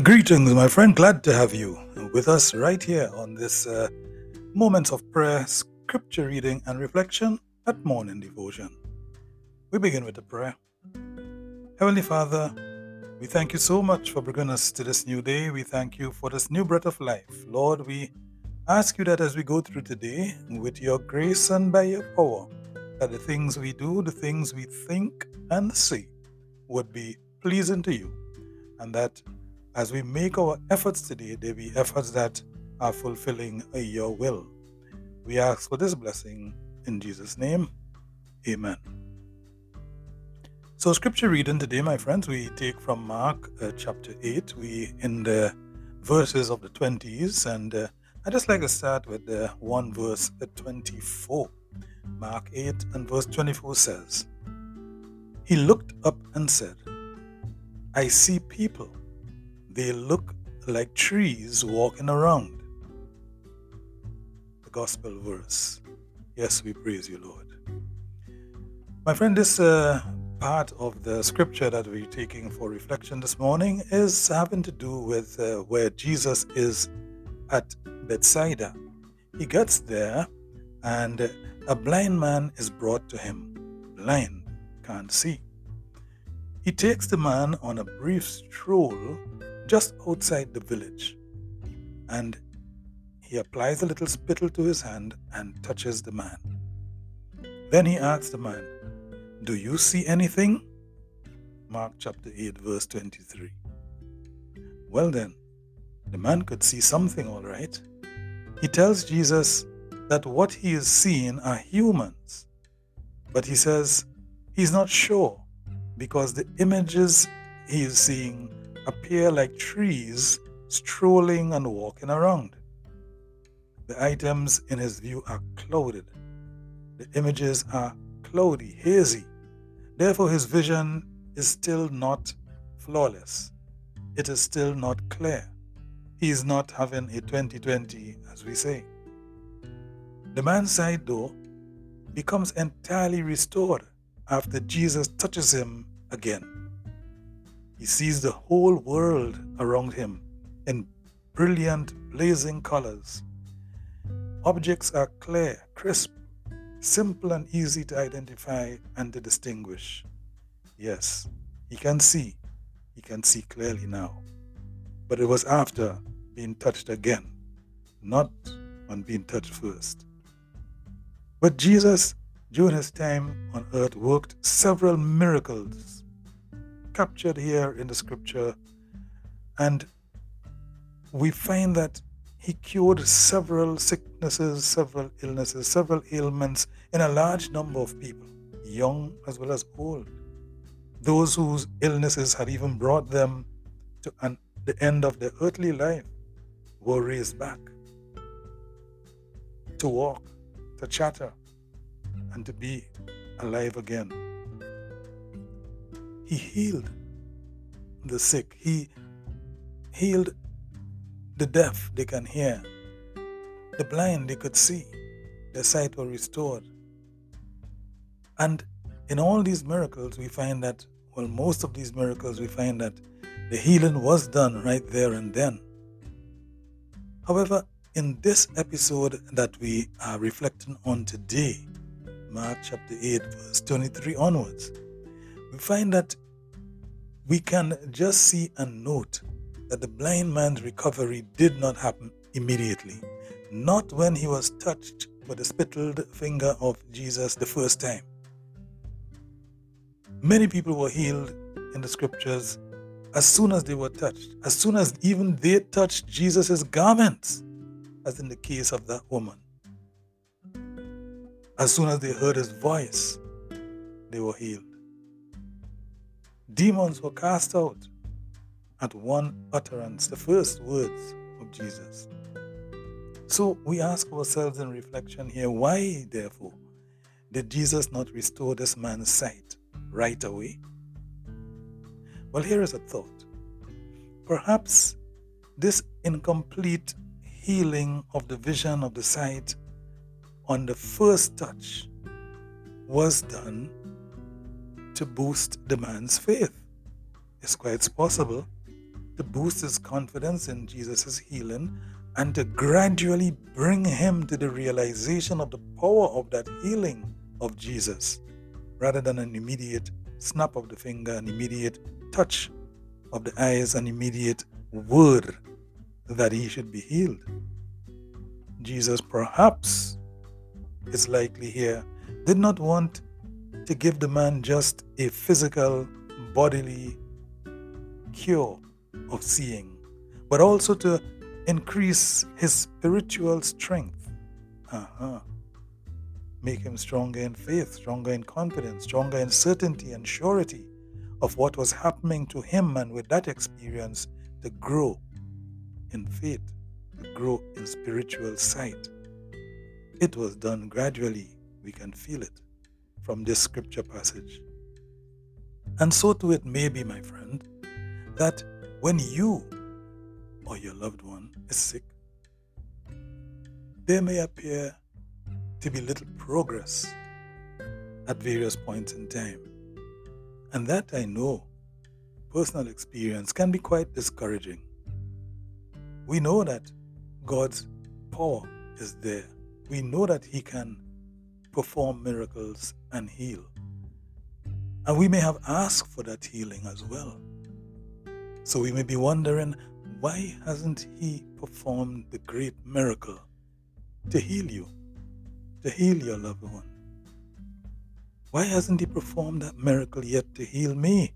Greetings, my friend. Glad to have you with us right here on this uh, Moments of Prayer, Scripture Reading and Reflection at Morning Devotion. We begin with a prayer. Heavenly Father, we thank you so much for bringing us to this new day. We thank you for this new breath of life. Lord, we ask you that as we go through today, with your grace and by your power, that the things we do, the things we think and say, would be pleasing to you, and that as we make our efforts today, they be efforts that are fulfilling your will. We ask for this blessing in Jesus' name. Amen. So, scripture reading today, my friends, we take from Mark uh, chapter 8. We in the verses of the 20s, and uh, I just like to start with the one verse uh, 24. Mark 8 and verse 24 says, He looked up and said, I see people they look like trees walking around. The gospel verse. Yes, we praise you, Lord. My friend, this uh, part of the scripture that we're taking for reflection this morning is having to do with uh, where Jesus is at Bethsaida. He gets there, and a blind man is brought to him. Blind, can't see. He takes the man on a brief stroll just outside the village. And he applies a little spittle to his hand and touches the man. Then he asks the man, Do you see anything? Mark chapter 8, verse 23. Well, then, the man could see something, all right. He tells Jesus that what he is seeing are humans, but he says he's not sure because the images he is seeing appear like trees strolling and walking around. The items in his view are clouded. The images are cloudy, hazy. Therefore, his vision is still not flawless. It is still not clear. He is not having a 2020, as we say. The man's sight, though, becomes entirely restored after Jesus touches him again. He sees the whole world around him in brilliant, blazing colors. Objects are clear, crisp, simple, and easy to identify and to distinguish. Yes, he can see. He can see clearly now. But it was after being touched again, not on being touched first. But Jesus, during his time on earth, worked several miracles captured here in the scripture. And we find that he cured several sicknesses, several illnesses, several ailments in a large number of people, young as well as old. Those whose illnesses had even brought them to an, the end of their earthly life were raised back to walk, to chatter, and to be alive again. He healed the sick. He healed the deaf, they can hear. The blind, they could see. Their sight was restored. And in all these miracles, we find that, well, most of these miracles, we find that the healing was done right there and then. However, in this episode that we are reflecting on today, Mark chapter 8, verse 23 onwards, we find that we can just see and note that the blind man's recovery did not happen immediately, not when he was touched by the spittled finger of Jesus the first time. Many people were healed in the scriptures as soon as they were touched, as soon as even they touched Jesus' garments, as in the case of that woman. As soon as they heard his voice, they were healed. Demons were cast out at one utterance, the first words of Jesus. So we ask ourselves in reflection here why, therefore, did Jesus not restore this man's sight right away? Well, here is a thought. Perhaps this incomplete healing of the vision of the sight on the first touch was done to boost the man's faith. It's quite possible to boost his confidence in Jesus' healing and to gradually bring him to the realization of the power of that healing of Jesus rather than an immediate snap of the finger, an immediate touch of the eyes, an immediate word that he should be healed. Jesus, perhaps, is likely here, did not want to give the man just a physical, bodily cure of seeing, but also to increase his spiritual strength. Uh-huh. Make him stronger in faith, stronger in confidence, stronger in certainty and surety of what was happening to him, and with that experience, to grow in faith, to grow in spiritual sight. It was done gradually. We can feel it from this scripture passage. And so too it may be, my friend, that when you or your loved one is sick, there may appear to be little progress at various points in time. And that I know, personal experience, can be quite discouraging. We know that God's power is there. We know that He can perform miracles and heal. And we may have asked for that healing as well. So we may be wondering why hasn't He performed the great miracle to heal you, to heal your loved one? Why hasn't He performed that miracle yet to heal me?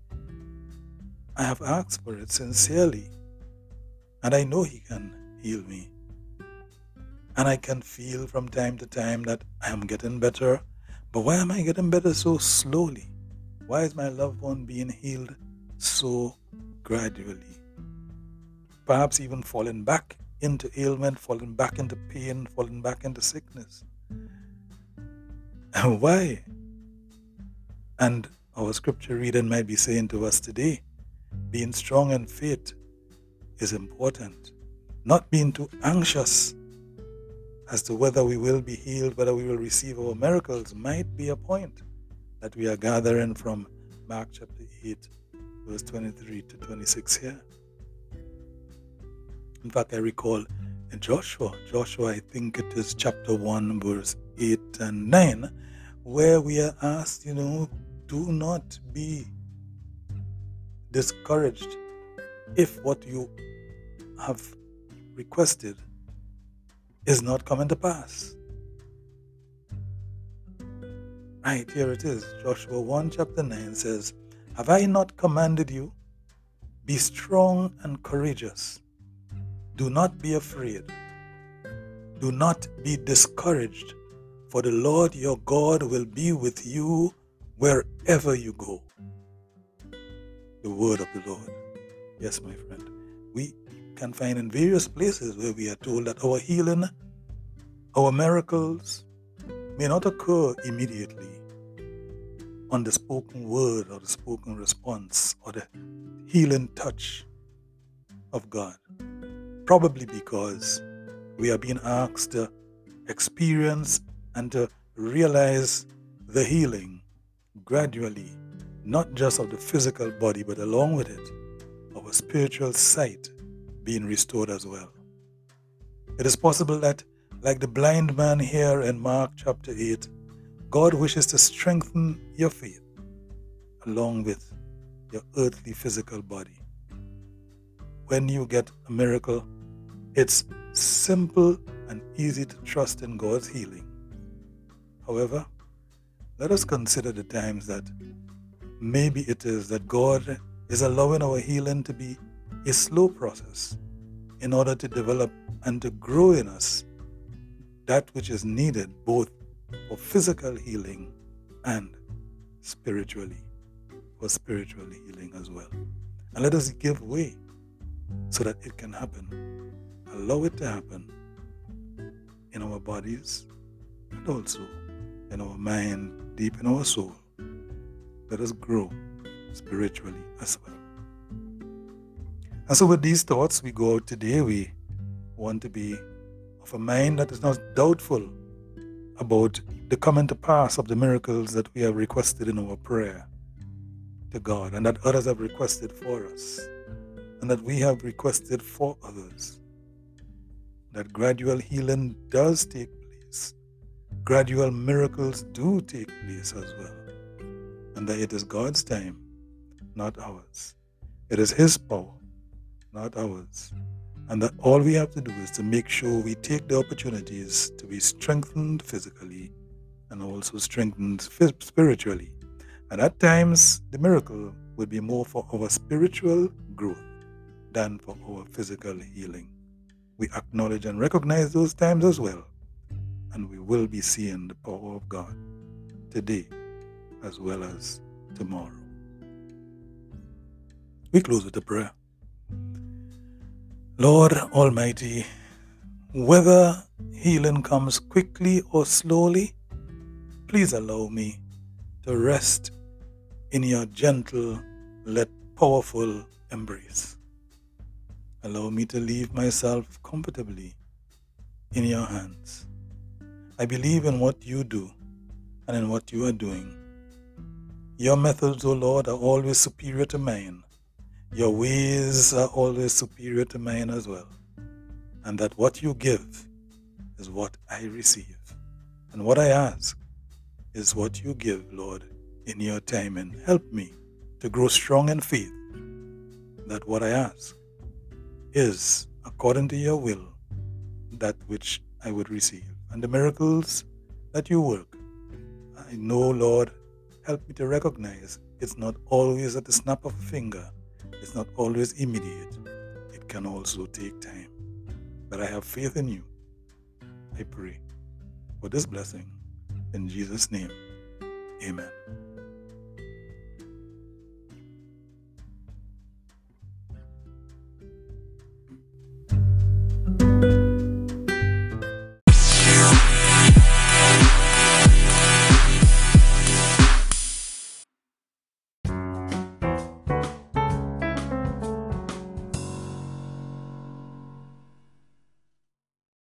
I have asked for it sincerely, and I know He can heal me. And I can feel from time to time that I am getting better, but why am I getting better so slowly? Why is my loved one being healed so gradually? perhaps even falling back into ailment, falling back into pain, falling back into sickness. And why? And our scripture reading might be saying to us today being strong in faith is important. Not being too anxious as to whether we will be healed, whether we will receive our miracles, might be a point that we are gathering from Mark chapter 8, verse 23 to 26 here. In fact, I recall in Joshua, Joshua, I think it is chapter 1, verse 8 and 9, where we are asked, you know, do not be discouraged if what you have requested is not coming to pass. Right, here it is. Joshua 1, chapter 9 says, Have I not commanded you? Be strong and courageous. Do not be afraid. Do not be discouraged, for the Lord your God will be with you wherever you go. The word of the Lord. Yes, my friend. We can find in various places where we are told that our healing, our miracles may not occur immediately on the spoken word or the spoken response or the healing touch of God. Probably because we are being asked to experience and to realize the healing gradually, not just of the physical body, but along with it, our spiritual sight being restored as well. It is possible that, like the blind man here in Mark chapter 8, God wishes to strengthen your faith along with your earthly physical body. when you get a miracle, it's simple and easy to trust in God's healing. However, let us consider the times that maybe it is that God is allowing our healing to be a slow process in order to develop and to grow in us that which is needed both for physical healing and spiritually, for spiritual healing as well. And let us give way so that it can happen. Allow it to happen in our bodies and also in our mind, deep in our soul. Let us grow spiritually as well. And so, with these thoughts, we go out today. We want to be of a mind that is not doubtful about the coming to pass of the miracles that we have requested in our prayer to God and that others have requested for us and that we have requested for others. That gradual healing does take place, gradual miracles do take place as well, and that it is God's time, not ours. It is His power, not ours. And that all we have to do is to make sure we take the opportunities to be strengthened physically and also strengthened spiritually. And at times, the miracle will be more for our spiritual growth than for our physical healing. We acknowledge and recognize those times as well, and we will be seeing the power of God today as well as tomorrow. We close with a prayer. Lord Almighty, whether healing comes quickly or slowly, please allow me to rest in your gentle yet powerful embrace. Allow me to leave myself comfortably in your hands. I believe in what you do and in what you are doing. Your methods, O oh Lord, are always superior to mine your ways are always superior to mine as well. And that what you give is what I receive. And what I ask is what you give, Lord, in your time. And help me to grow strong in faith that what I ask is according to your will that which I would receive. And the miracles that you work, I know, Lord, help me to recognize it's not always at the snap of a finger it's not always immediate, it can also take time. But I have faith in you. I pray for this blessing. In Jesus' name, amen.